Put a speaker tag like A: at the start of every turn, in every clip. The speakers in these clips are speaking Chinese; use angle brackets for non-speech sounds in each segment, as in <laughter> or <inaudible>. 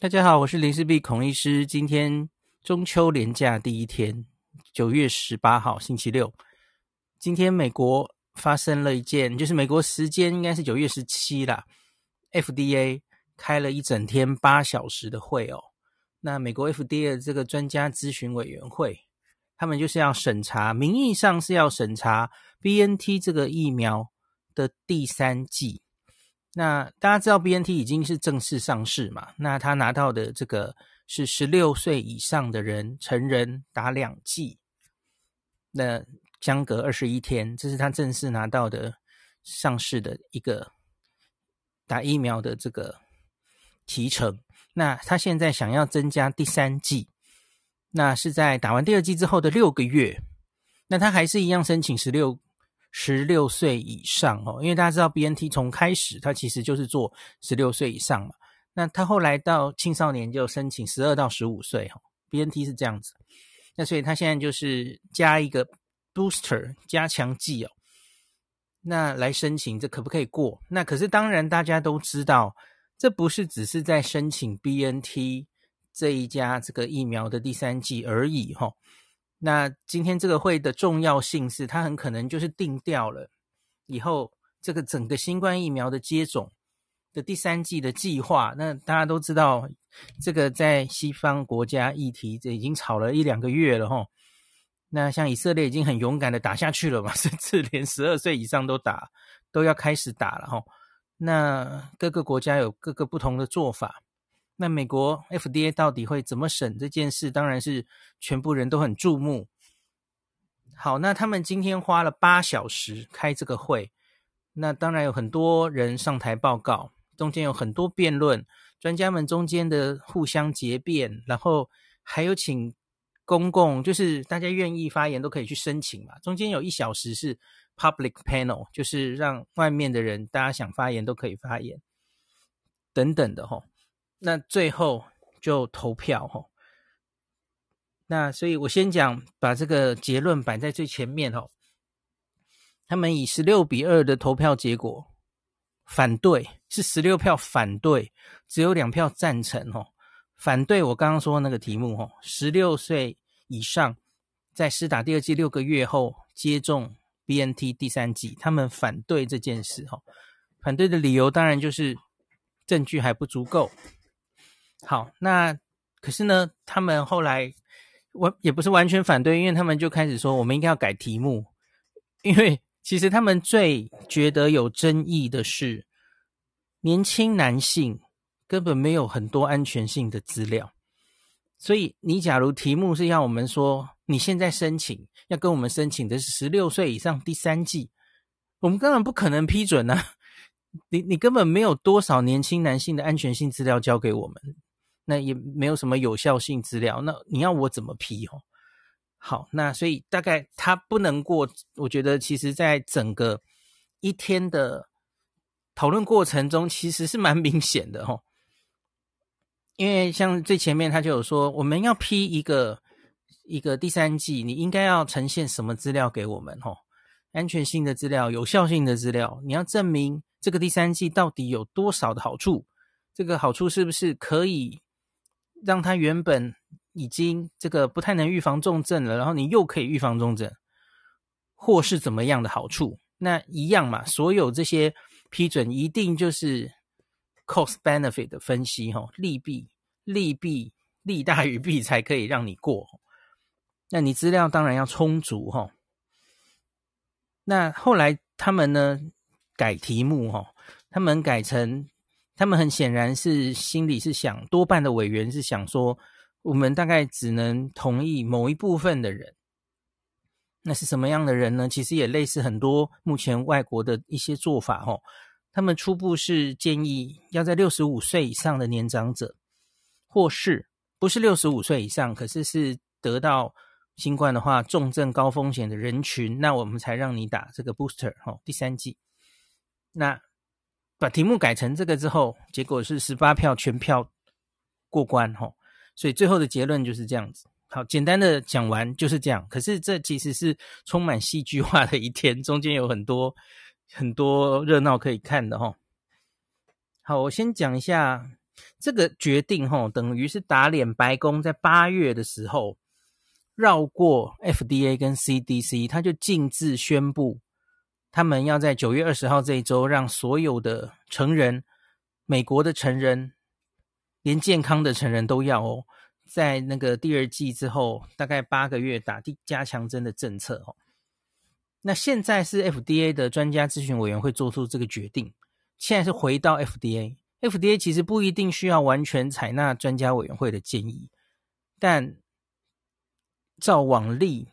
A: 大家好，我是林氏璧孔医师。今天中秋连假第一天，九月十八号星期六。今天美国发生了一件，就是美国时间应该是九月十七啦，FDA 开了一整天八小时的会哦。那美国 FDA 的这个专家咨询委员会，他们就是要审查，名义上是要审查 BNT 这个疫苗的第三剂。那大家知道 BNT 已经是正式上市嘛？那他拿到的这个是十六岁以上的人，成人打两剂，那相隔二十一天，这是他正式拿到的上市的一个打疫苗的这个提成。那他现在想要增加第三剂，那是在打完第二剂之后的六个月，那他还是一样申请十六。十六岁以上哦，因为大家知道 BNT 从开始它其实就是做十六岁以上嘛，那他后来到青少年就申请十二到十五岁哈，BNT 是这样子，那所以他现在就是加一个 booster 加强剂哦，那来申请这可不可以过？那可是当然大家都知道，这不是只是在申请 BNT 这一家这个疫苗的第三剂而已哈。那今天这个会的重要性是，它很可能就是定掉了以后这个整个新冠疫苗的接种的第三季的计划。那大家都知道，这个在西方国家议题这已经吵了一两个月了哈。那像以色列已经很勇敢的打下去了嘛，<laughs> 甚至连十二岁以上都打，都要开始打了哈。那各个国家有各个不同的做法。那美国 FDA 到底会怎么审这件事？当然是全部人都很注目。好，那他们今天花了八小时开这个会，那当然有很多人上台报告，中间有很多辩论，专家们中间的互相结辩，然后还有请公共，就是大家愿意发言都可以去申请嘛。中间有一小时是 public panel，就是让外面的人大家想发言都可以发言，等等的吼。那最后就投票吼，那所以我先讲，把这个结论摆在最前面哦。他们以十六比二的投票结果，反对是十六票反对，只有两票赞成吼。反对我刚刚说的那个题目吼，十六岁以上在施打第二剂六个月后接种 BNT 第三剂，他们反对这件事哦。反对的理由当然就是证据还不足够。好，那可是呢，他们后来我也不是完全反对，因为他们就开始说，我们应该要改题目，因为其实他们最觉得有争议的是，年轻男性根本没有很多安全性的资料，所以你假如题目是要我们说，你现在申请要跟我们申请的是十六岁以上第三季，我们根本不可能批准啊，<laughs> 你你根本没有多少年轻男性的安全性资料交给我们。那也没有什么有效性资料，那你要我怎么批哦？好，那所以大概他不能过。我觉得其实在整个一天的讨论过程中，其实是蛮明显的哦。因为像最前面他就有说，我们要批一个一个第三季，你应该要呈现什么资料给我们哦？安全性的资料、有效性的资料，你要证明这个第三季到底有多少的好处，这个好处是不是可以？让他原本已经这个不太能预防重症了，然后你又可以预防重症，或是怎么样的好处？那一样嘛，所有这些批准一定就是 cost benefit 的分析，哈，利弊利弊利大于弊才可以让你过。那你资料当然要充足，哈。那后来他们呢改题目，哈，他们改成。他们很显然是心里是想，多半的委员是想说，我们大概只能同意某一部分的人。那是什么样的人呢？其实也类似很多目前外国的一些做法哦。他们初步是建议要在六十五岁以上的年长者，或是不是六十五岁以上，可是是得到新冠的话重症高风险的人群，那我们才让你打这个 booster 哦，第三剂。那。把题目改成这个之后，结果是十八票全票过关吼，所以最后的结论就是这样子。好，简单的讲完就是这样。可是这其实是充满戏剧化的一天，中间有很多很多热闹可以看的吼。好，我先讲一下这个决定吼，等于是打脸白宫在八月的时候绕过 FDA 跟 CDC，他就径自宣布，他们要在九月二十号这一周，让所有的成人，美国的成人，连健康的成人都要哦，在那个第二季之后，大概八个月打第加强针的政策哦。那现在是 FDA 的专家咨询委员会做出这个决定，现在是回到 FDA。FDA 其实不一定需要完全采纳专家委员会的建议，但照往例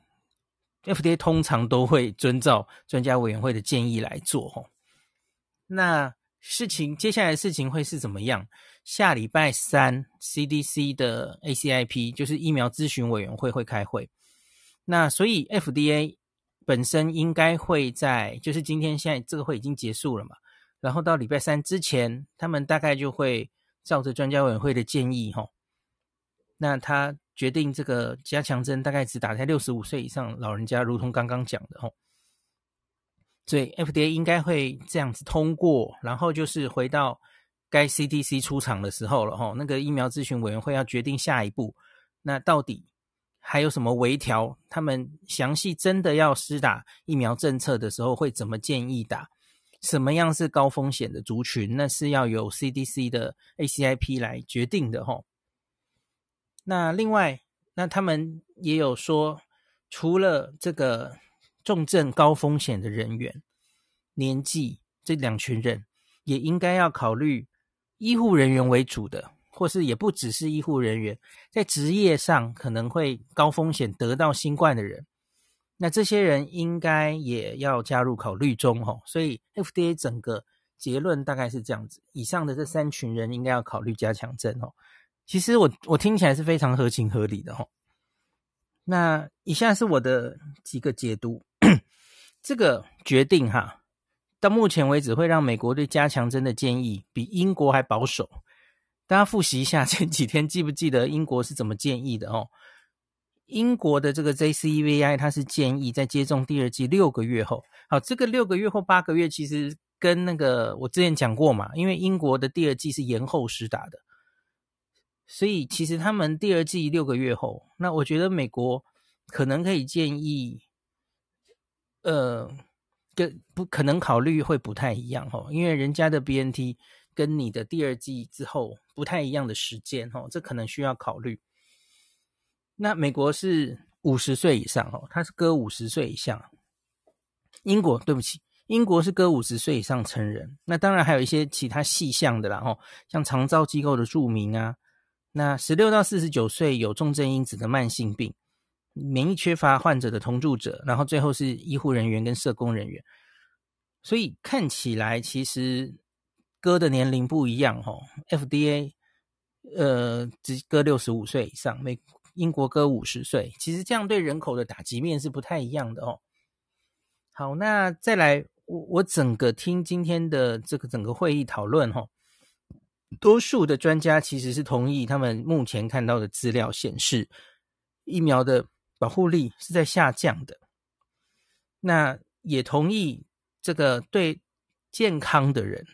A: ，FDA 通常都会遵照专家委员会的建议来做。吼，那事情接下来的事情会是怎么样？下礼拜三，CDC 的 ACIP 就是疫苗咨询委员会会开会，那所以 FDA 本身应该会在，就是今天现在这个会已经结束了嘛。然后到礼拜三之前，他们大概就会照着专家委员会的建议，吼，那他决定这个加强针大概只打在六十五岁以上老人家，如同刚刚讲的，吼，所以 FDA 应该会这样子通过，然后就是回到该 CDC 出场的时候了，吼，那个疫苗咨询委员会要决定下一步，那到底还有什么微调？他们详细真的要施打疫苗政策的时候，会怎么建议打？什么样是高风险的族群？那是要由 CDC 的 ACIP 来决定的吼。那另外，那他们也有说，除了这个重症高风险的人员，年纪这两群人，也应该要考虑医护人员为主的，或是也不只是医护人员，在职业上可能会高风险得到新冠的人。那这些人应该也要加入考虑中吼，所以 FDA 整个结论大概是这样子：以上的这三群人应该要考虑加强针吼。其实我我听起来是非常合情合理的哈。那以下是我的几个解读，这个决定哈，到目前为止会让美国对加强针的建议比英国还保守。大家复习一下 <laughs> 前几天记不记得英国是怎么建议的哦？英国的这个 JCVI，它是建议在接种第二剂六个月后，好，这个六个月或八个月，其实跟那个我之前讲过嘛，因为英国的第二剂是延后施打的，所以其实他们第二季六个月后，那我觉得美国可能可以建议，呃，跟不可能考虑会不太一样哈，因为人家的 BNT 跟你的第二季之后不太一样的时间哈，这可能需要考虑。那美国是五十岁以上哦，他是割五十岁以上。英国对不起，英国是割五十岁以上成人。那当然还有一些其他细项的啦，吼，像长照机构的住民啊，那十六到四十九岁有重症因子的慢性病、免疫缺乏患者的同住者，然后最后是医护人员跟社工人员。所以看起来其实割的年龄不一样，哦，FDA 呃只割六十五岁以上，美。英国割五十岁，其实这样对人口的打击面是不太一样的哦。好，那再来，我我整个听今天的这个整个会议讨论哈，多数的专家其实是同意他们目前看到的资料显示，疫苗的保护力是在下降的。那也同意这个对健康的人。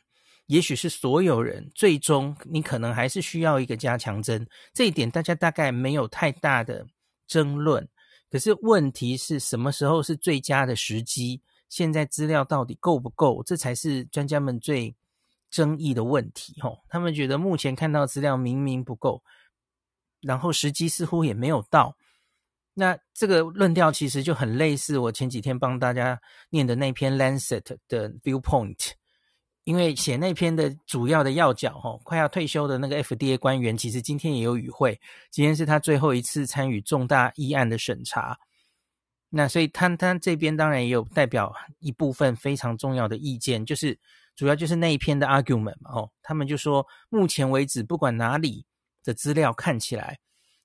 A: 也许是所有人，最终你可能还是需要一个加强针，这一点大家大概没有太大的争论。可是问题是什么时候是最佳的时机？现在资料到底够不够？这才是专家们最争议的问题。吼，他们觉得目前看到资料明明不够，然后时机似乎也没有到。那这个论调其实就很类似我前几天帮大家念的那篇《Lancet》的 Viewpoint。因为写那篇的主要的要角，哈，快要退休的那个 FDA 官员，其实今天也有与会。今天是他最后一次参与重大议案的审查，那所以他他这边当然也有代表一部分非常重要的意见，就是主要就是那一篇的 argument 嘛，哦，他们就说，目前为止，不管哪里的资料看起来，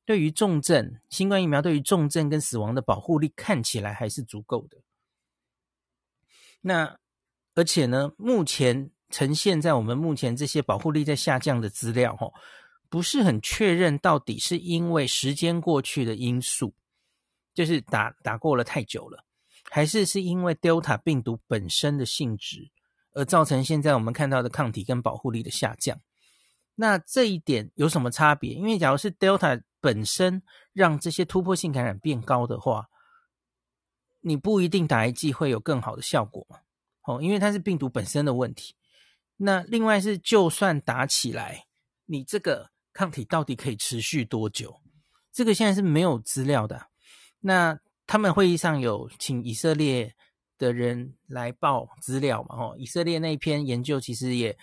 A: 对于重症新冠疫苗对于重症跟死亡的保护力看起来还是足够的。那而且呢，目前呈现在我们目前这些保护力在下降的资料，吼，不是很确认到底是因为时间过去的因素，就是打打过了太久了，还是是因为 Delta 病毒本身的性质而造成现在我们看到的抗体跟保护力的下降。那这一点有什么差别？因为假如是 Delta 本身让这些突破性感染变高的话，你不一定打一剂会有更好的效果嘛。哦，因为它是病毒本身的问题。那另外是，就算打起来，你这个抗体到底可以持续多久？这个现在是没有资料的。那他们会议上有请以色列的人来报资料嘛？哦，以色列那一篇研究其实也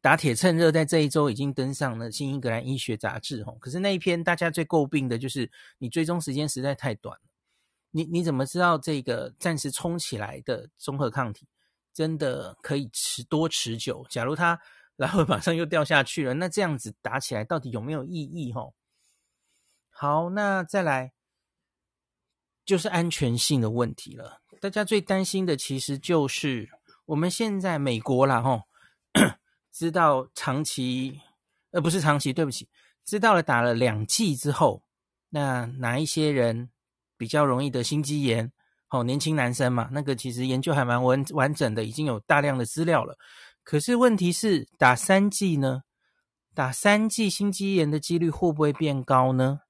A: 打铁趁热，在这一周已经登上了《新英格兰医学杂志》哦。可是那一篇大家最诟病的就是你追踪时间实在太短。你你怎么知道这个暂时冲起来的中和抗体？真的可以持多持久？假如它 <laughs> 然后马上又掉下去了，那这样子打起来到底有没有意义？吼，好，那再来就是安全性的问题了。大家最担心的其实就是我们现在美国啦，吼，知道长期呃不是长期，对不起，知道了打了两剂之后，那哪一些人比较容易得心肌炎？哦，年轻男生嘛，那个其实研究还蛮完完整的，已经有大量的资料了。可是问题是，打三剂呢？打三剂心肌炎的几率会不会变高呢？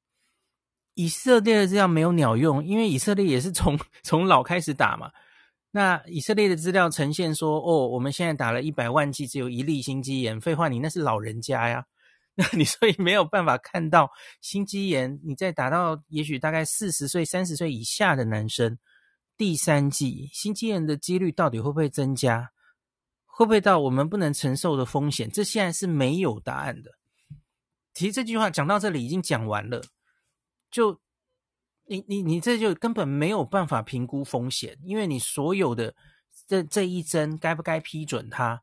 A: 以色列的资料没有鸟用，因为以色列也是从 <laughs> 从老开始打嘛。那以色列的资料呈现说，哦，我们现在打了一百万剂，只有一例心肌炎。废话，你那是老人家呀，<laughs> 那你所以没有办法看到心肌炎。你再打到也许大概四十岁、三十岁以下的男生。第三剂心肌炎的几率到底会不会增加？会不会到我们不能承受的风险？这现在是没有答案的。其实这句话讲到这里已经讲完了，就你你你这就根本没有办法评估风险，因为你所有的这这一针该不该批准它？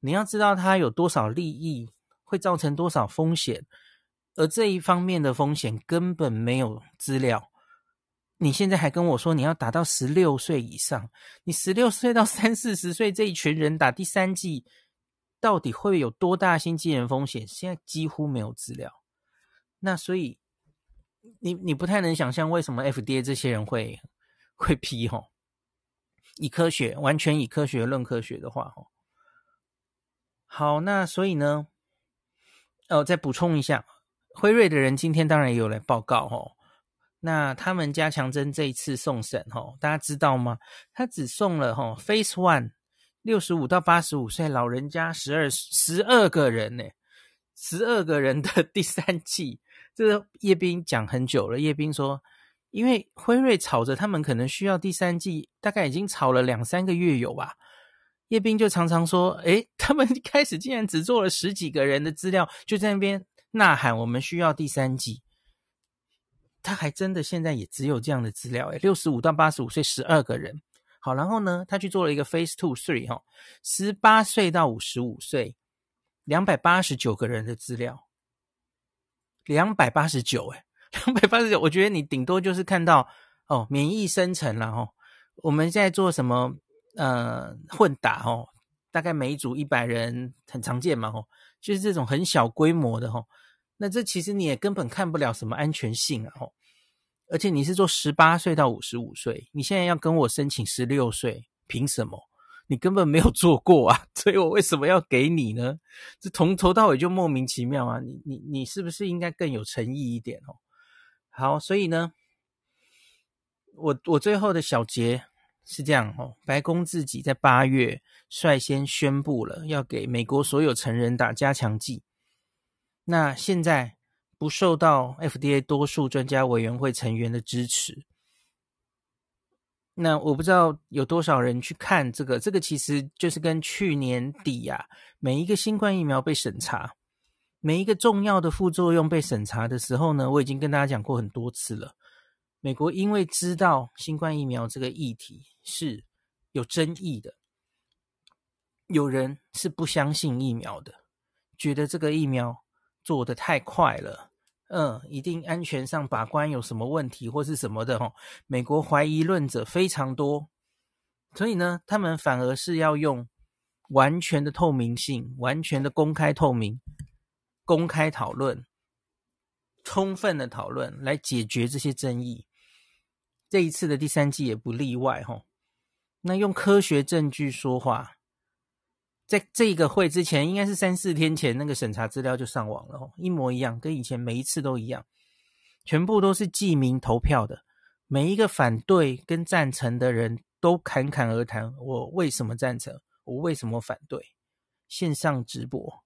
A: 你要知道它有多少利益，会造成多少风险，而这一方面的风险根本没有资料。你现在还跟我说你要打到十六岁以上，你十六岁到三四十岁这一群人打第三剂，到底会有多大心肌炎风险？现在几乎没有资料。那所以你你不太能想象为什么 FDA 这些人会会批吼？以科学完全以科学论科学的话吼。好，那所以呢，哦，再补充一下，辉瑞的人今天当然也有来报告吼。那他们加强针这一次送审，吼，大家知道吗？他只送了吼，Phase One，六十五到八十五岁老人家十二十二个人呢，十二个人的第三剂。这个叶斌讲很久了，叶斌说，因为辉瑞吵着他们可能需要第三季，大概已经吵了两三个月有吧。叶斌就常常说，诶，他们一开始竟然只做了十几个人的资料，就在那边呐喊我们需要第三季。他还真的现在也只有这样的资料诶，六十五到八十五岁十二个人，好，然后呢，他去做了一个 Phase Two Three 哈，十八岁到五十五岁，两百八十九个人的资料，两百八十九诶，<laughs> 两百八十九，我觉得你顶多就是看到哦，免疫生成了哦，我们现在做什么呃混打哦，大概每一组一百人很常见嘛哦，就是这种很小规模的哦。那这其实你也根本看不了什么安全性啊！吼，而且你是做十八岁到五十五岁，你现在要跟我申请十六岁，凭什么？你根本没有做过啊！<laughs> 所以我为什么要给你呢？这从头到尾就莫名其妙啊！你你你是不是应该更有诚意一点哦？好，所以呢，我我最后的小结是这样哦，白宫自己在八月率先宣布了要给美国所有成人打加强剂。那现在不受到 FDA 多数专家委员会成员的支持，那我不知道有多少人去看这个。这个其实就是跟去年底呀、每一个新冠疫苗被审查，每一个重要的副作用被审查的时候呢，我已经跟大家讲过很多次了。美国因为知道新冠疫苗这个议题是有争议的，有人是不相信疫苗的，觉得这个疫苗。做的太快了，嗯，一定安全上把关有什么问题或是什么的吼，美国怀疑论者非常多，所以呢，他们反而是要用完全的透明性、完全的公开透明、公开讨论、充分的讨论来解决这些争议。这一次的第三季也不例外吼，那用科学证据说话，在这个会之前，应该是三四天前，那个审查资料就上网了，一模一样，跟以前每一次都一样，全部都是记名投票的，每一个反对跟赞成的人都侃侃而谈，我为什么赞成，我为什么反对，线上直播，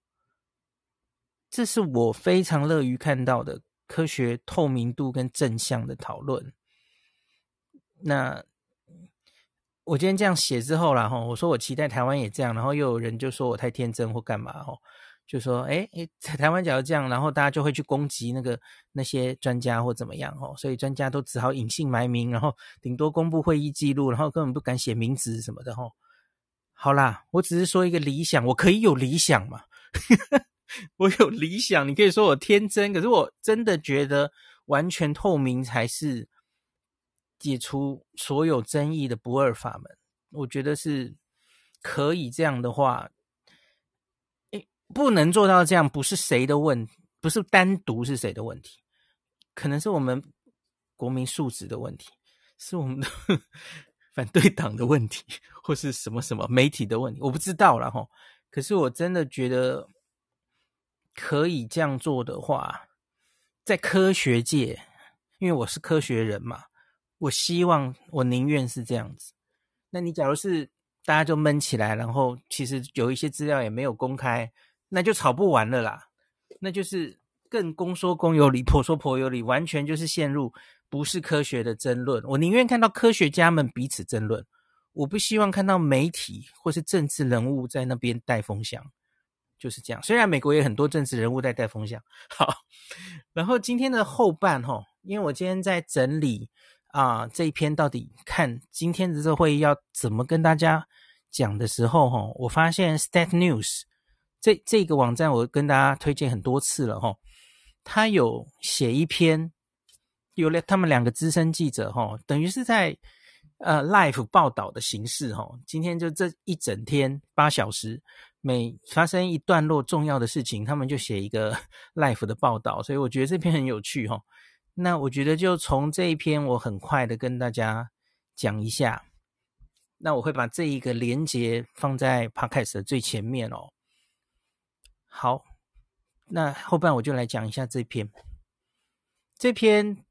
A: 这是我非常乐于看到的科学透明度跟正向的讨论。那。我今天这样写之后啦，哈，我说我期待台湾也这样，然后又有人就说我太天真或干嘛，哦，就说，哎哎，在台湾假如这样，然后大家就会去攻击那个那些专家或怎么样，哦，所以专家都只好隐姓埋名，然后顶多公布会议记录，然后根本不敢写名字什么的，哈。好啦，我只是说一个理想，我可以有理想嘛？<laughs> 我有理想，你可以说我天真，可是我真的觉得完全透明才是。解除所有争议的不二法门，我觉得是可以这样的话，诶，不能做到这样，不是谁的问，不是单独是谁的问题，可能是我们国民素质的问题，是我们的 <laughs> 反对党的问题，或是什么什么媒体的问题，我不知道了哈。可是我真的觉得可以这样做的话，在科学界，因为我是科学人嘛。我希望，我宁愿是这样子。那你假如是大家就闷起来，然后其实有一些资料也没有公开，那就吵不完了啦。那就是更公说公有理，婆说婆有理，完全就是陷入不是科学的争论。我宁愿看到科学家们彼此争论，我不希望看到媒体或是政治人物在那边带风向，就是这样。虽然美国也有很多政治人物在带风向。<laughs> 好，然后今天的后半哈，因为我今天在整理。啊，这一篇到底看今天的这个会议要怎么跟大家讲的时候，哈，我发现 Stat News 这这个网站我跟大家推荐很多次了，哈，他有写一篇，有了他们两个资深记者，哈，等于是在呃 live 报道的形式，哈，今天就这一整天八小时，每发生一段落重要的事情，他们就写一个 <laughs> live 的报道，所以我觉得这篇很有趣，哈。那我觉得就从这一篇，我很快的跟大家讲一下。那我会把这一个连接放在 Podcast 的最前面哦。好，那后半我就来讲一下这篇。这篇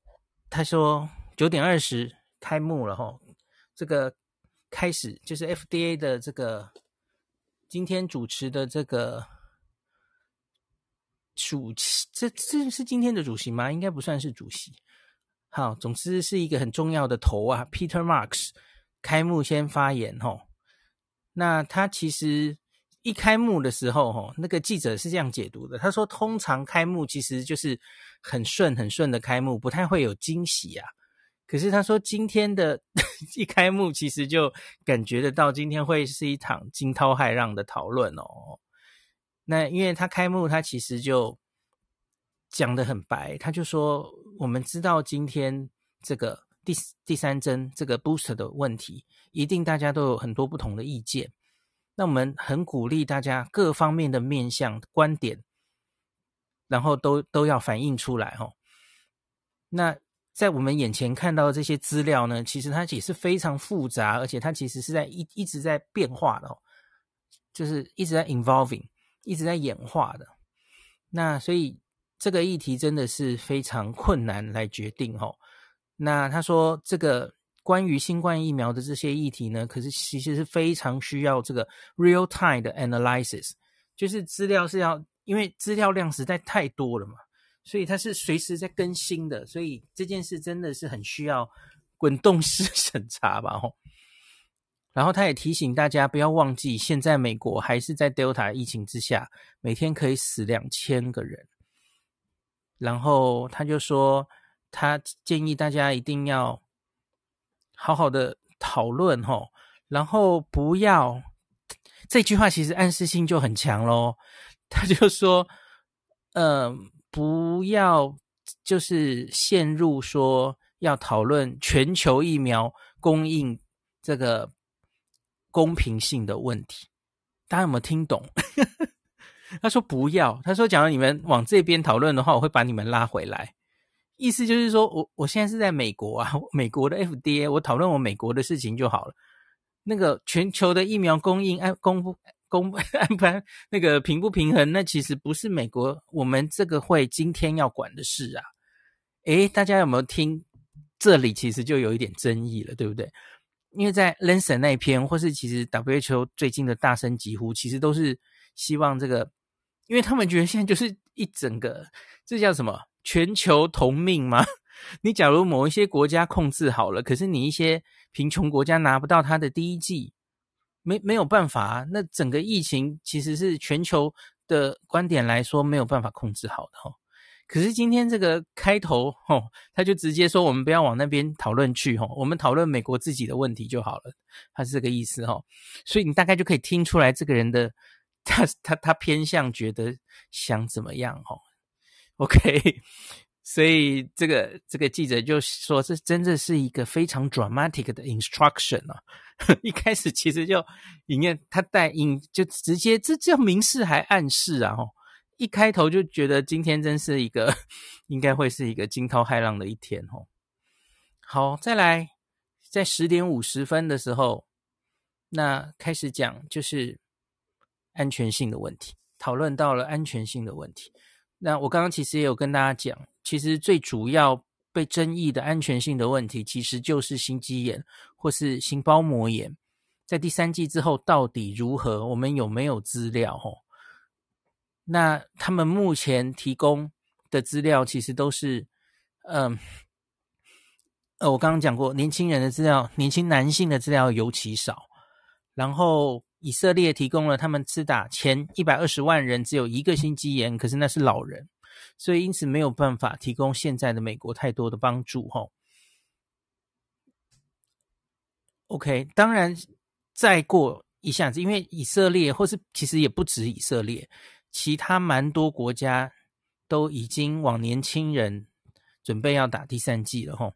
A: 他说九点二十开幕了哈，这个开始就是 FDA 的这个今天主持的这个。主席，这这是今天的主席吗？应该不算是主席。好，总之是一个很重要的头啊，Peter Marks 开幕先发言吼。那他其实一开幕的时候吼，那个记者是这样解读的，他说通常开幕其实就是很顺很顺的开幕，不太会有惊喜啊。可是他说今天的 <laughs> 一开幕，其实就感觉得到今天会是一场惊涛骇浪的讨论哦。那因为他开幕，他其实就讲得很白，他就说：我们知道今天这个第第三针这个 booster 的问题，一定大家都有很多不同的意见。那我们很鼓励大家各方面的面向观点，然后都都要反映出来哦。那在我们眼前看到的这些资料呢，其实它也是非常复杂，而且它其实是在一一直在变化的哦，就是一直在 involving。一直在演化的，那所以这个议题真的是非常困难来决定齁。那他说这个关于新冠疫苗的这些议题呢，可是其实是非常需要这个 real time 的 analysis，就是资料是要，因为资料量实在太多了嘛，所以它是随时在更新的，所以这件事真的是很需要滚动式 <laughs> 审查吧齁。然后他也提醒大家不要忘记，现在美国还是在 Delta 疫情之下，每天可以死两千个人。然后他就说，他建议大家一定要好好的讨论齁，然后不要，这句话其实暗示性就很强咯。他就说，嗯、不要就是陷入说要讨论全球疫苗供应这个。公平性的问题，大家有没有听懂？<laughs> 他说不要，他说假如你们往这边讨论的话，我会把你们拉回来。意思就是说我我现在是在美国啊，<laughs> 美国的 FDA，我讨论我美国的事情就好了。那个全球的疫苗供应，安供不公 <laughs> 安排那个平不平衡，那其实不是美国我们这个会今天要管的事啊。诶，大家有没有听？这里其实就有一点争议了，对不对？因为在 Lancet 那一篇，或是其实 WHO 最近的大声疾呼，其实都是希望这个，因为他们觉得现在就是一整个，这叫什么？全球同命吗？<laughs> 你假如某一些国家控制好了，可是你一些贫穷国家拿不到它的第一剂，没没有办法啊。那整个疫情其实是全球的观点来说没有办法控制好的哦。可是今天这个开头哦，他就直接说我们不要往那边讨论去哦，我们讨论美国自己的问题就好了，他是这个意思哦。所以你大概就可以听出来这个人的他他他偏向觉得想怎么样哦。OK。<laughs> 所以这个这个记者就说，这真的是一个非常 dramatic 的 instruction 啊！<laughs> 一开始其实就里面他带引就直接这叫明示还暗示啊！吼，一开头就觉得今天真是一个 <laughs> 应该会是一个惊涛骇浪的一天哦。好，再来在十点五十分的时候，那开始讲就是安全性的问题，讨论到了安全性的问题。那我刚刚其实也有跟大家讲。其实最主要被争议的安全性的问题，其实就是心肌炎或是心包膜炎，在第三季之后到底如何？我们有没有资料？吼，那他们目前提供的资料其实都是，嗯，呃，我刚刚讲过，年轻人的资料，年轻男性的资料尤其少。然后以色列提供了他们自打前一百二十万人只有一个心肌炎，可是那是老人。所以，因此没有办法提供现在的美国太多的帮助，吼。OK，当然，再过一下子，因为以色列或是其实也不止以色列，其他蛮多国家都已经往年轻人准备要打第三剂了，吼。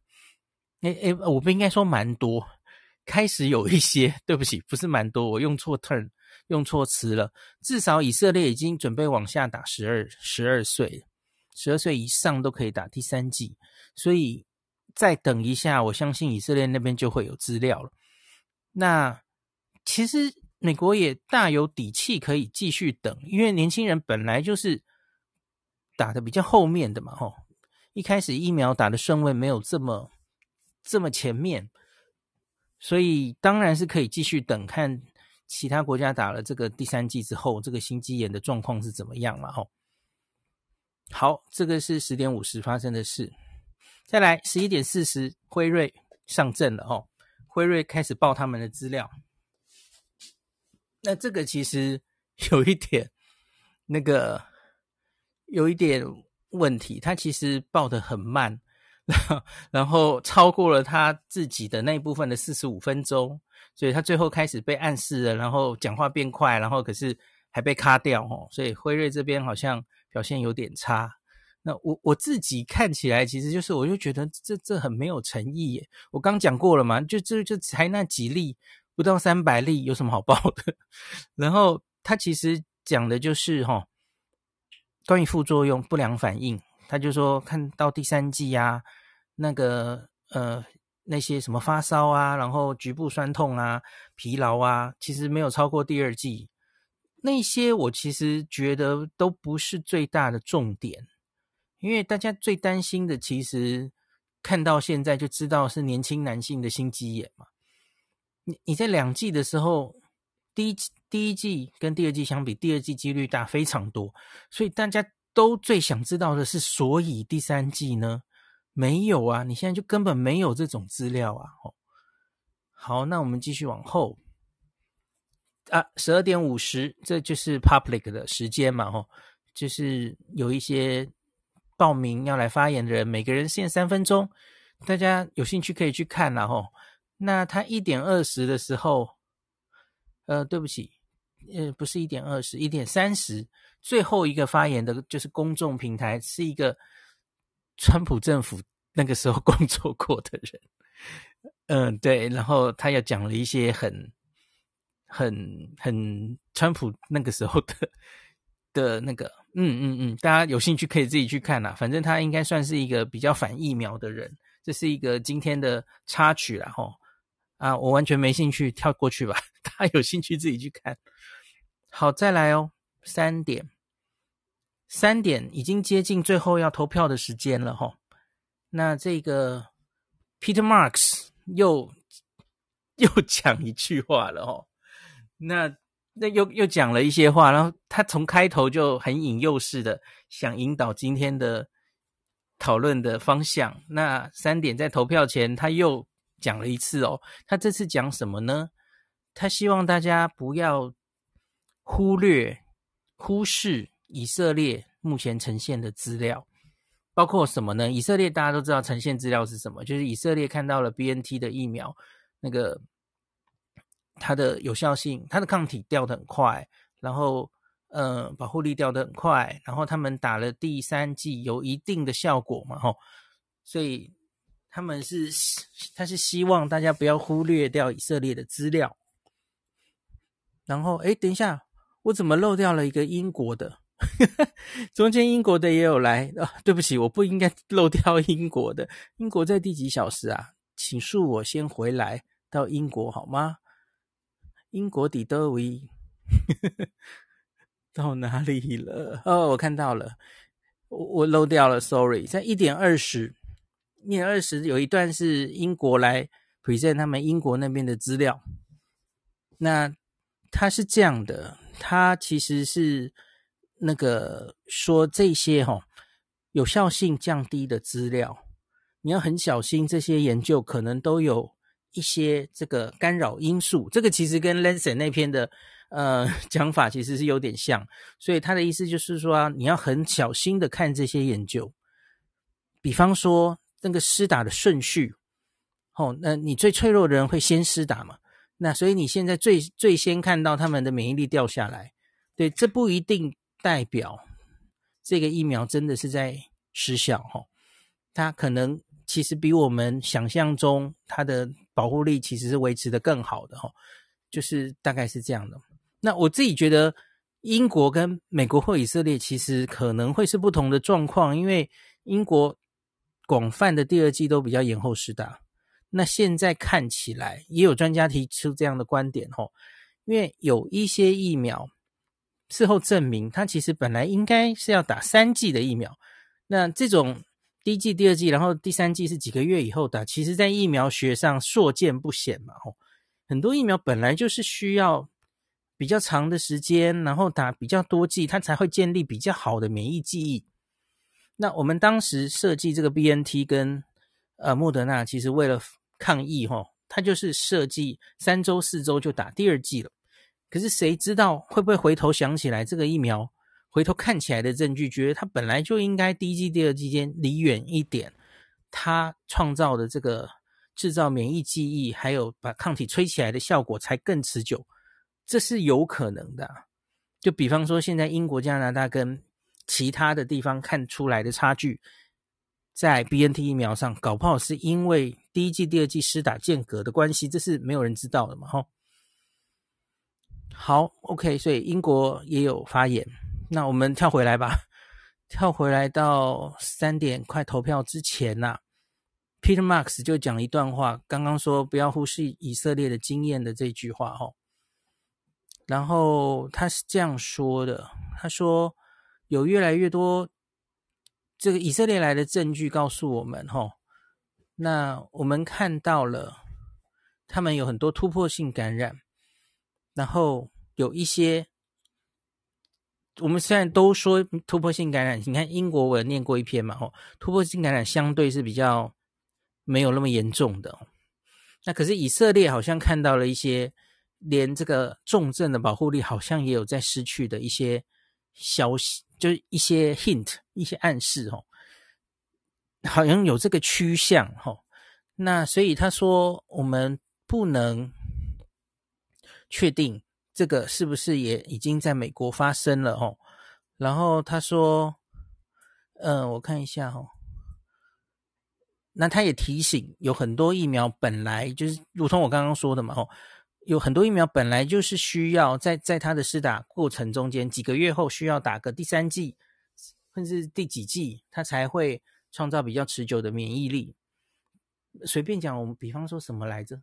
A: 哎哎，我不应该说蛮多，开始有一些，<laughs> 对不起，不是蛮多，我用错 turn，用错词了。至少以色列已经准备往下打十二十二岁。十二岁以上都可以打第三剂，所以再等一下，我相信以色列那边就会有资料了。那其实美国也大有底气可以继续等，因为年轻人本来就是打的比较后面的嘛，吼，一开始疫苗打的顺位没有这么这么前面，所以当然是可以继续等，看其他国家打了这个第三剂之后，这个心肌炎的状况是怎么样嘛，吼。好，这个是十点五十发生的事。再来，十一点四十，辉瑞上阵了哦。辉瑞开始报他们的资料。那这个其实 <laughs> 有一点，那个有一点问题，他其实报得很慢，然后然后超过了他自己的那一部分的四十五分钟，所以他最后开始被暗示了，然后讲话变快，然后可是还被卡掉哦。所以辉瑞这边好像。表现有点差，那我我自己看起来，其实就是我就觉得这这很没有诚意耶。我刚讲过了嘛，就就，就才那几例，不到三百例，有什么好报的？<laughs> 然后他其实讲的就是哈，关于副作用、不良反应，他就说看到第三季啊，那个呃那些什么发烧啊，然后局部酸痛啊、疲劳啊，其实没有超过第二季。那些我其实觉得都不是最大的重点，因为大家最担心的，其实看到现在就知道是年轻男性的心肌炎嘛。你你在两季的时候，第一第一季跟第二季相比，第二季几率大非常多，所以大家都最想知道的是，所以第三季呢？没有啊，你现在就根本没有这种资料啊。哦，好，那我们继续往后。啊，十二点五十，这就是 public 的时间嘛，吼，就是有一些报名要来发言的人，每个人限三分钟，大家有兴趣可以去看啦，吼。那他一点二十的时候，呃，对不起，呃，不是一点二十，一点三十，最后一个发言的就是公众平台，是一个川普政府 <laughs> 那个时候工作过的人，嗯、对，然后他又讲了一些很。很很川普那个时候的的那个，嗯嗯嗯，大家有兴趣可以自己去看啦。反正他应该算是一个比较反疫苗的人，这是一个今天的插曲啦齁。啊，我完全没兴趣，跳过去吧。<laughs> 大家有兴趣自己去看。好，再来哦，三点，三点已经接近最后要投票的时间了哈。那这个 Peter Marks 又又讲一句话了哈。那那又又讲了一些话，然后他从开头就很引诱式的想引导今天的讨论的方向。那三点在投票前他又讲了一次哦，他这次讲什么呢？他希望大家不要。忽略、忽视以色列目前呈现的资料，包括什么呢？以色列大家都知道呈现资料是什么，就是以色列看到了 BNT 的疫苗，那个它的有效性，它的抗体掉的很快，然后呃保护力掉的很快，然后他们打了第三剂有一定的效果嘛，吼，所以他们是他是希望大家不要忽略掉以色列的资料，然后哎，等一下。我怎么漏掉了一个英国的？<laughs> 中间英国的也有来啊！对不起，我不应该漏掉英国的。英国在第几小时啊？请恕我先回来到英国好吗？英国底德维 <laughs> 到哪里了？哦，我看到了，我我漏掉了，sorry。在一点二十，一点二十有一段是英国来 present 他们英国那边的资料。那它是这样的。他其实是那个说这些哈、哦、有效性降低的资料，你要很小心，这些研究可能都有一些这个干扰因素。这个其实跟 Lancet 那篇的呃讲法其实是有点像，所以他的意思就是说，你要很小心的看这些研究。比方说那个施打的顺序，哦，那你最脆弱的人会先施打嘛？那所以你现在最最先看到他们的免疫力掉下来，对，这不一定代表这个疫苗真的是在失效哈，它可能其实比我们想象中它的保护力其实是维持得更好的哈，就是大概是这样的。那我自己觉得英国跟美国或以色列其实可能会是不同的状况，因为英国广泛的第二季都比较延后施打。那现在看起来，也有专家提出这样的观点吼，因为有一些疫苗事后证明，它其实本来应该是要打三剂的疫苗。那这种第一剂、第二剂，然后第三剂是几个月以后打，其实在疫苗学上硕见不鲜嘛吼。很多疫苗本来就是需要比较长的时间，然后打比较多剂，它才会建立比较好的免疫记忆。那我们当时设计这个 BNT 跟呃莫德纳，其实为了抗疫哈，他就是设计三周四周就打第二剂了。可是谁知道会不会回头想起来这个疫苗，回头看起来的证据，觉得它本来就应该第一剂、第二剂间离远一点，它创造的这个制造免疫记忆，还有把抗体吹起来的效果才更持久，这是有可能的。就比方说，现在英国、加拿大跟其他的地方看出来的差距。在 BNT 疫苗上，搞不好是因为第一剂、第二剂施打间隔的关系，这是没有人知道的嘛？哈，好，OK，所以英国也有发言。那我们跳回来吧，跳回来到三点快投票之前呐，Peter Marks 就讲一段话，刚刚说不要忽视以色列的经验的这句话哈。然后他是这样说的，他说有越来越多。这个以色列来的证据告诉我们，吼，那我们看到了他们有很多突破性感染，然后有一些，我们虽然都说突破性感染，你看英国我有念过一篇嘛，吼，突破性感染相对是比较没有那么严重的，那可是以色列好像看到了一些连这个重症的保护力好像也有在失去的一些消息。就是一些 hint，一些暗示哦，好像有这个趋向哈。那所以他说，我们不能确定这个是不是也已经在美国发生了哦。然后他说，嗯，我看一下哈。那他也提醒，有很多疫苗本来就是如同我刚刚说的嘛，哦。有很多疫苗本来就是需要在在它的施打过程中间几个月后需要打个第三剂，甚至第几剂，它才会创造比较持久的免疫力。随便讲，我们比方说什么来着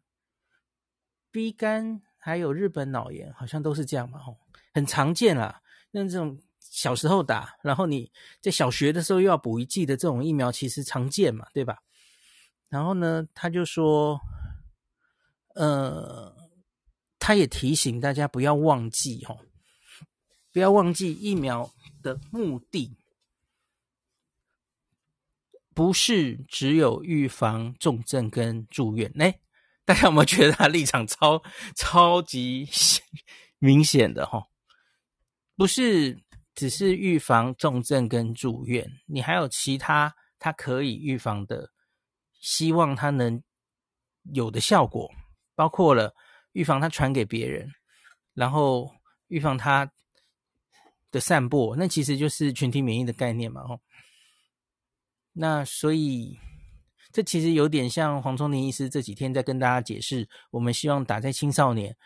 A: ？B 肝还有日本脑炎，好像都是这样嘛，吼，很常见啦。那这种小时候打，然后你在小学的时候又要补一剂的这种疫苗，其实常见嘛，对吧？然后呢，他就说，呃，他也提醒大家不要忘记哦，不要忘记疫苗的目的。不是只有预防重症跟住院，哎，大家有没有觉得他立场超超级明显的齁？不是只是预防重症跟住院，你还有其他他可以预防的，希望他能有的效果，包括了预防它传给别人，然后预防它的散播，那其实就是群体免疫的概念嘛，吼。那所以，这其实有点像黄瑽宁医师这几天在跟大家解释，我们希望打在青少年，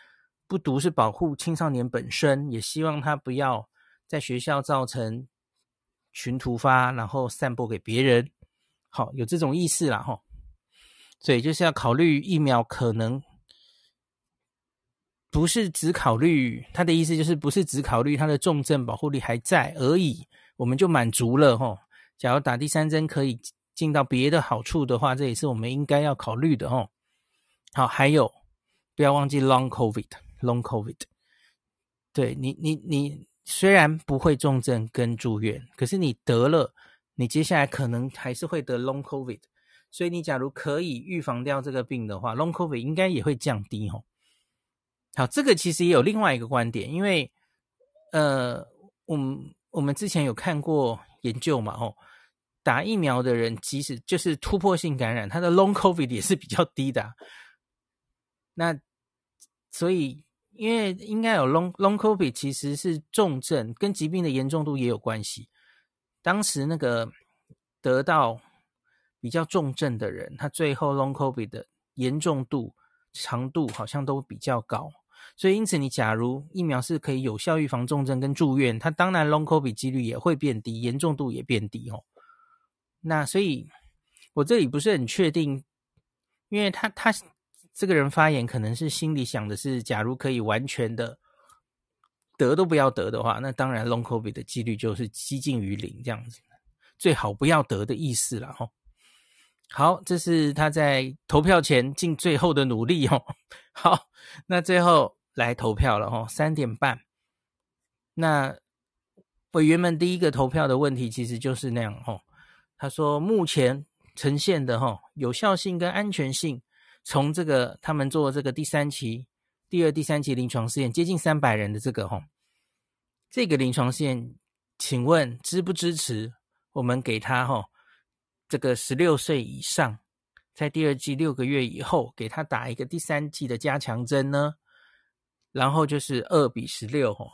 A: 不独是保护青少年本身，也希望他不要在学校造成群突发，然后散播给别人。好，有这种意思啦，吼。所以就是要考虑疫苗，可能不是只考虑他的意思，就是不是只考虑他的重症保护力还在而已，我们就满足了，齁。假如打第三针可以进到别的好处的话，这也是我们应该要考虑的哦。好，还有不要忘记 long COVID，long COVID。对你，你，你虽然不会重症跟住院，可是你得了，你接下来可能还是会得 long COVID。所以你假如可以预防掉这个病的话，long COVID 应该也会降低哦。好，这个其实也有另外一个观点，因为呃，我们我们之前有看过。研究嘛，哦，打疫苗的人，即使就是突破性感染，他的 long COVID 也是比较低的。那所以，因为应该有 long long COVID，其实是重症，跟疾病的严重度也有关系。当时那个得到比较重症的人，他最后 long COVID 的严重度、长度好像都比较高。所以，因此，你假如疫苗是可以有效预防重症跟住院，它当然 long COVID 几率也会变低，严重度也变低哦。那所以，我这里不是很确定，因为他他这个人发言可能是心里想的是，假如可以完全的得都不要得的话，那当然 long COVID 的几率就是接近于零这样子，最好不要得的意思了哈。好，这是他在投票前尽最后的努力哦。<laughs> 好，那最后来投票了哦，三点半。那委员们第一个投票的问题其实就是那样哦。他说目前呈现的哈有效性跟安全性，从这个他们做这个第三期、第二、第三期临床试验，接近三百人的这个哈，这个临床试验，请问支不支持我们给他哈？这个十六岁以上，在第二剂六个月以后，给他打一个第三剂的加强针呢？然后就是二比十六哦，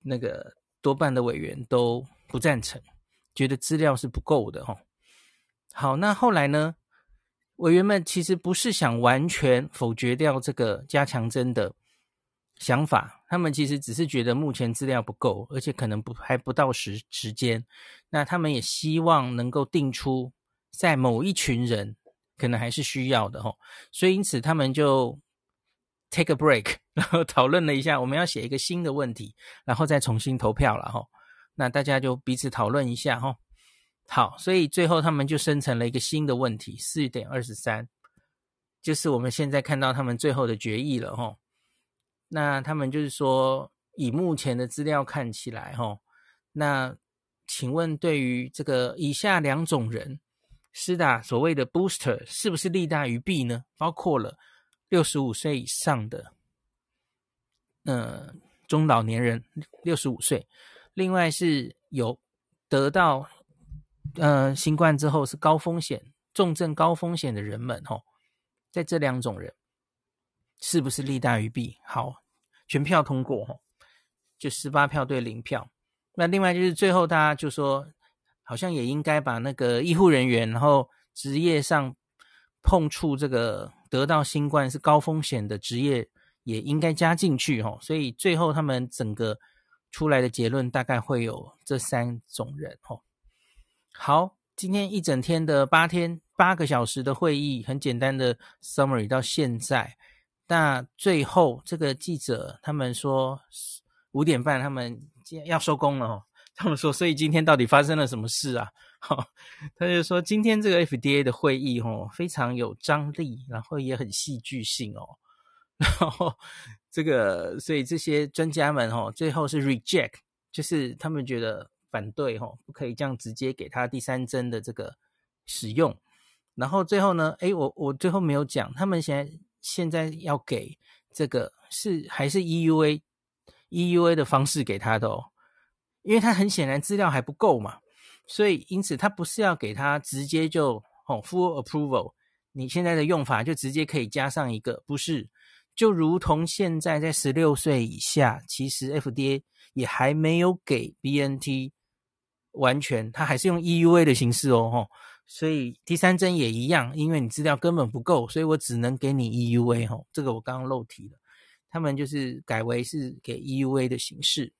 A: 那个多半的委员都不赞成，觉得资料是不够的哦。好，那后来呢？委员们其实不是想完全否决掉这个加强针的。想法，他们其实只是觉得目前资料不够，而且可能不还不到时时间。那他们也希望能够定出在某一群人可能还是需要的吼，所以因此他们就 take a break，<laughs> 然后讨论了一下，我们要写一个新的问题，然后再重新投票了吼。那大家就彼此讨论一下吼。好，所以最后他们就生成了一个新的问题，四点二十三，就是我们现在看到他们最后的决议了吼。那他们就是说，以目前的资料看起来，哈，那请问对于这个以下两种人，施打所谓的 booster 是不是利大于弊呢？包括了六十五岁以上的，呃，中老年人，六十五岁，另外是有得到呃新冠之后是高风险、重症高风险的人们，哈，在这两种人是不是利大于弊？好。全票通过，就十八票对零票。那另外就是最后大家就说，好像也应该把那个医护人员，然后职业上碰触这个得到新冠是高风险的职业，也应该加进去哈。所以最后他们整个出来的结论大概会有这三种人哈。好，今天一整天的八天八个小时的会议，很简单的 summary 到现在。那最后，这个记者他们说，五点半他们要收工了哦。他们说，所以今天到底发生了什么事啊？好，他就说今天这个 FDA 的会议哦，非常有张力，然后也很戏剧性哦。<laughs> 然后这个，所以这些专家们哦，最后是 reject，就是他们觉得反对哦，不可以这样直接给他第三针的这个使用。然后最后呢，诶，我我最后没有讲，他们现在现在要给这个是还是 EUA EUA 的方式给他的哦。因为他很显然资料还不够嘛，所以因此他不是要给他直接就哦 full approval，你现在的用法就直接可以加上一个，不是，就如同现在在十六岁以下，其实 FDA 也还没有给 BNT 完全，他还是用 EUA 的形式哦，吼，所以第三针也一样，因为你资料根本不够，所以我只能给你 EUA 哦，这个我刚刚漏提了，他们就是改为是给 EUA 的形式。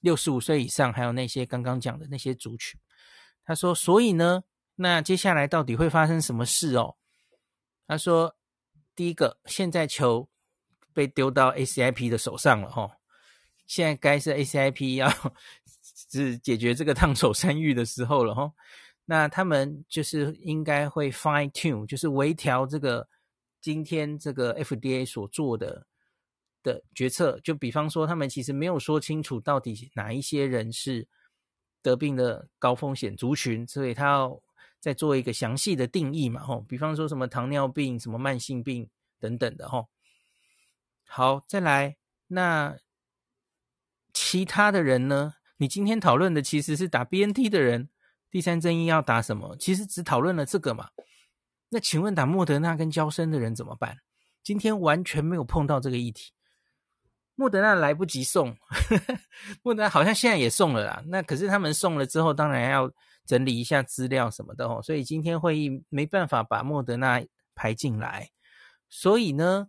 A: 六十五岁以上，还有那些刚刚讲的那些族群，他说，所以呢，那接下来到底会发生什么事哦？他说，第一个，现在球被丢到 ACIP 的手上了哈，现在该是 ACIP 要 <laughs> 是解决这个烫手山芋的时候了哈。那他们就是应该会 fine tune，就是微调这个今天这个 FDA 所做的。的决策，就比方说，他们其实没有说清楚到底哪一些人是得病的高风险族群，所以他要再做一个详细的定义嘛，吼，比方说什么糖尿病、什么慢性病等等的，吼。好，再来，那其他的人呢？你今天讨论的其实是打 BNT 的人，第三针要打什么？其实只讨论了这个嘛。那请问打莫德纳跟娇生的人怎么办？今天完全没有碰到这个议题。莫德纳来不及送，<laughs> 莫德纳好像现在也送了啦。那可是他们送了之后，当然要整理一下资料什么的哦。所以今天会议没办法把莫德纳排进来。所以呢，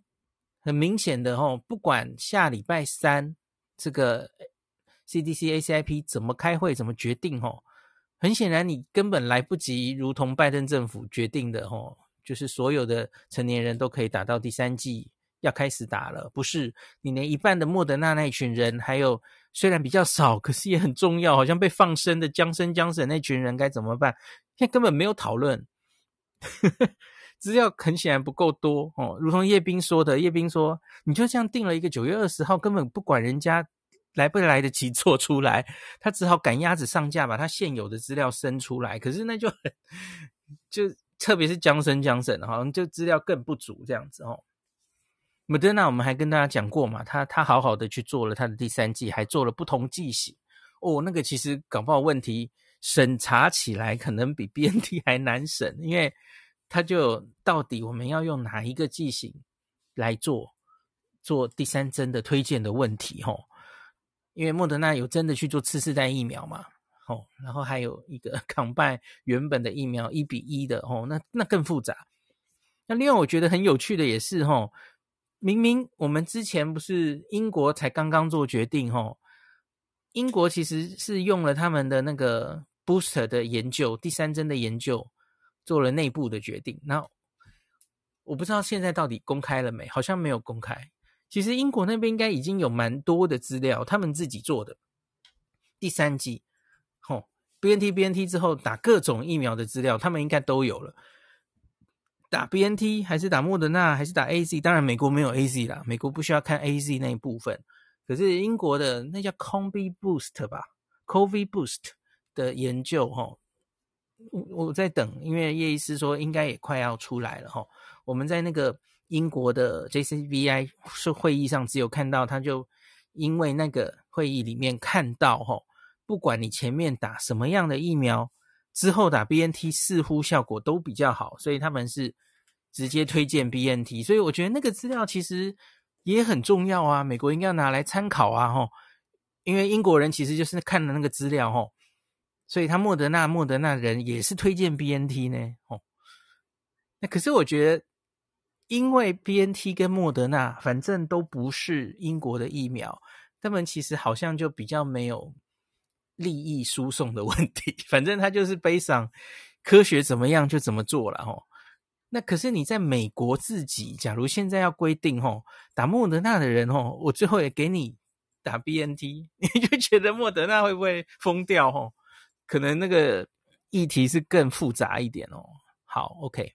A: 很明显的哦，不管下礼拜三这个 CDC ACIP 怎么开会、怎么决定哦，很显然你根本来不及，如同拜登政府决定的哦，就是所有的成年人都可以打到第三剂。要开始打了，不是你连一半的莫德纳那一群人，还有虽然比较少，可是也很重要，好像被放生的江生江省那群人该怎么办？现在根本没有讨论，<laughs> 资料很显然不够多哦。如同叶斌说的，叶斌说你就这样定了一个九月二十号，根本不管人家来不来得及做出来，他只好赶鸭子上架，把他现有的资料生出来。可是那就很 <laughs> 就特别是江生江省，好像就资料更不足这样子哦。莫德纳，我们还跟大家讲过嘛，他他好好的去做了他的第三剂，还做了不同剂型哦。那个其实搞不好问题审查起来可能比 <laughs> BNT 还难审，因为他就到底我们要用哪一个剂型来做做第三针的推荐的问题吼。因为莫德纳有真的去做次世代疫苗嘛，吼，然后还有一个 <laughs> combine 原本的疫苗一比一的吼，那那更复杂。那另外我觉得很有趣的也是吼。明明我们之前不是英国才刚刚做决定齁，英国其实是用了他们的那个 booster 的研究，第三针的研究做了内部的决定。那我不知道现在到底公开了没？好像没有公开。其实英国那边应该已经有蛮多的资料，他们自己做的第三剂，齁，BNT BNT 之后打各种疫苗的资料，他们应该都有了。打 BNT 还是打莫德纳还是打 AZ？当然美国没有 AZ 啦，美国不需要看 AZ 那一部分。可是英国的那叫 COVID Boost 吧，COVID Boost 的研究哈，我我在等，因为叶医师说应该也快要出来了哈。我们在那个英国的 JCVI 是会议上只有看到，他就因为那个会议里面看到哈，不管你前面打什么样的疫苗。之后打 BNT 似乎效果都比较好，所以他们是直接推荐 BNT。所以我觉得那个资料其实也很重要啊，美国应该要拿来参考啊，吼，因为英国人其实就是看了那个资料，吼，所以他莫德纳莫德纳人也是推荐 BNT 呢，吼。那可是我觉得，因为 BNT 跟莫德纳反正都不是英国的疫苗，他们其实好像就比较没有。利益输送的问题，<laughs> 反正他就是背上科学怎么样就怎么做了吼。那可是你在美国自己，假如现在要规定吼，打莫德纳的人吼，我最后也给你打 BNT，<laughs> 你就觉得莫德纳会不会疯掉？哦，可能那个议题是更复杂一点哦。好，OK，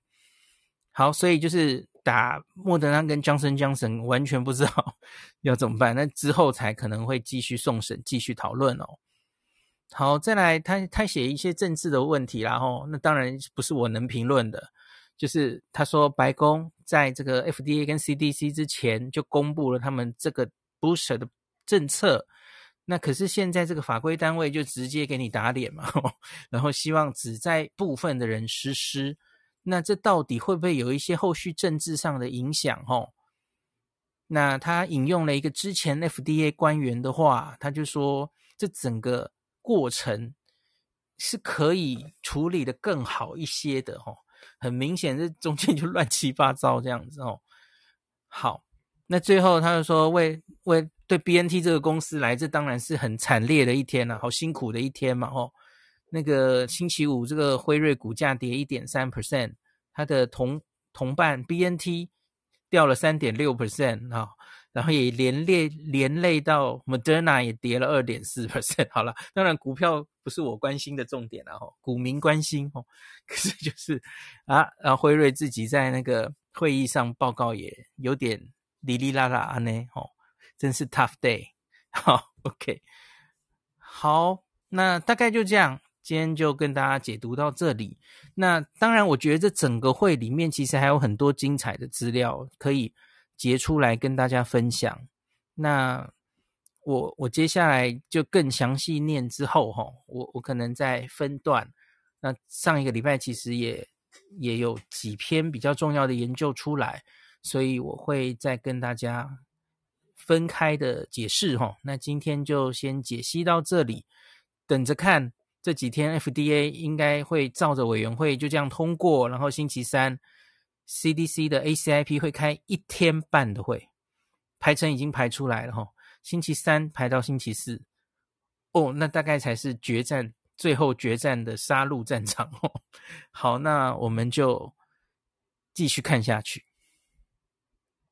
A: 好，所以就是打莫德纳跟江森江森完全不知道 <laughs> 要怎么办，那之后才可能会继续送审，继续讨论哦。好，再来，他他写一些政治的问题，然后那当然不是我能评论的。就是他说，白宫在这个 FDA 跟 CDC 之前就公布了他们这个 booster 的政策，那可是现在这个法规单位就直接给你打脸嘛，然后希望只在部分的人实施，那这到底会不会有一些后续政治上的影响？哦，那他引用了一个之前 FDA 官员的话，他就说，这整个过程是可以处理得更好一些的，哦。很明显，这中间就乱七八糟这样子哦。好，那最后他就说为，为为对 BNT 这个公司来，这当然是很惨烈的一天了，好辛苦的一天嘛。哦，那个星期五，这个辉瑞股价跌一点三 percent，它的同同伴 BNT 掉了三点六 percent 啊。然后也连累连累到 Moderna 也跌了二点四 percent。好了，当然股票不是我关心的重点了哈，股民关心哦。<laughs> 可是就是啊，然后辉瑞自己在那个会议上报告也有点哩哩啦啦呢，哦，真是 tough day。好，OK，好，那大概就这样，今天就跟大家解读到这里。那当然，我觉得这整个会里面其实还有很多精彩的资料可以。截出来跟大家分享。那我我接下来就更详细念之后哈，我我可能再分段。那上一个礼拜其实也也有几篇比较重要的研究出来，所以我会再跟大家分开的解释哈。那今天就先解析到这里，等着看这几天 FDA 应该会照着委员会就这样通过，然后星期三。CDC 的 ACIP 会开一天半的会，排程已经排出来了哈，星期三排到星期四，哦，那大概才是决战，最后决战的杀戮战场哦。好，那我们就继续看下去。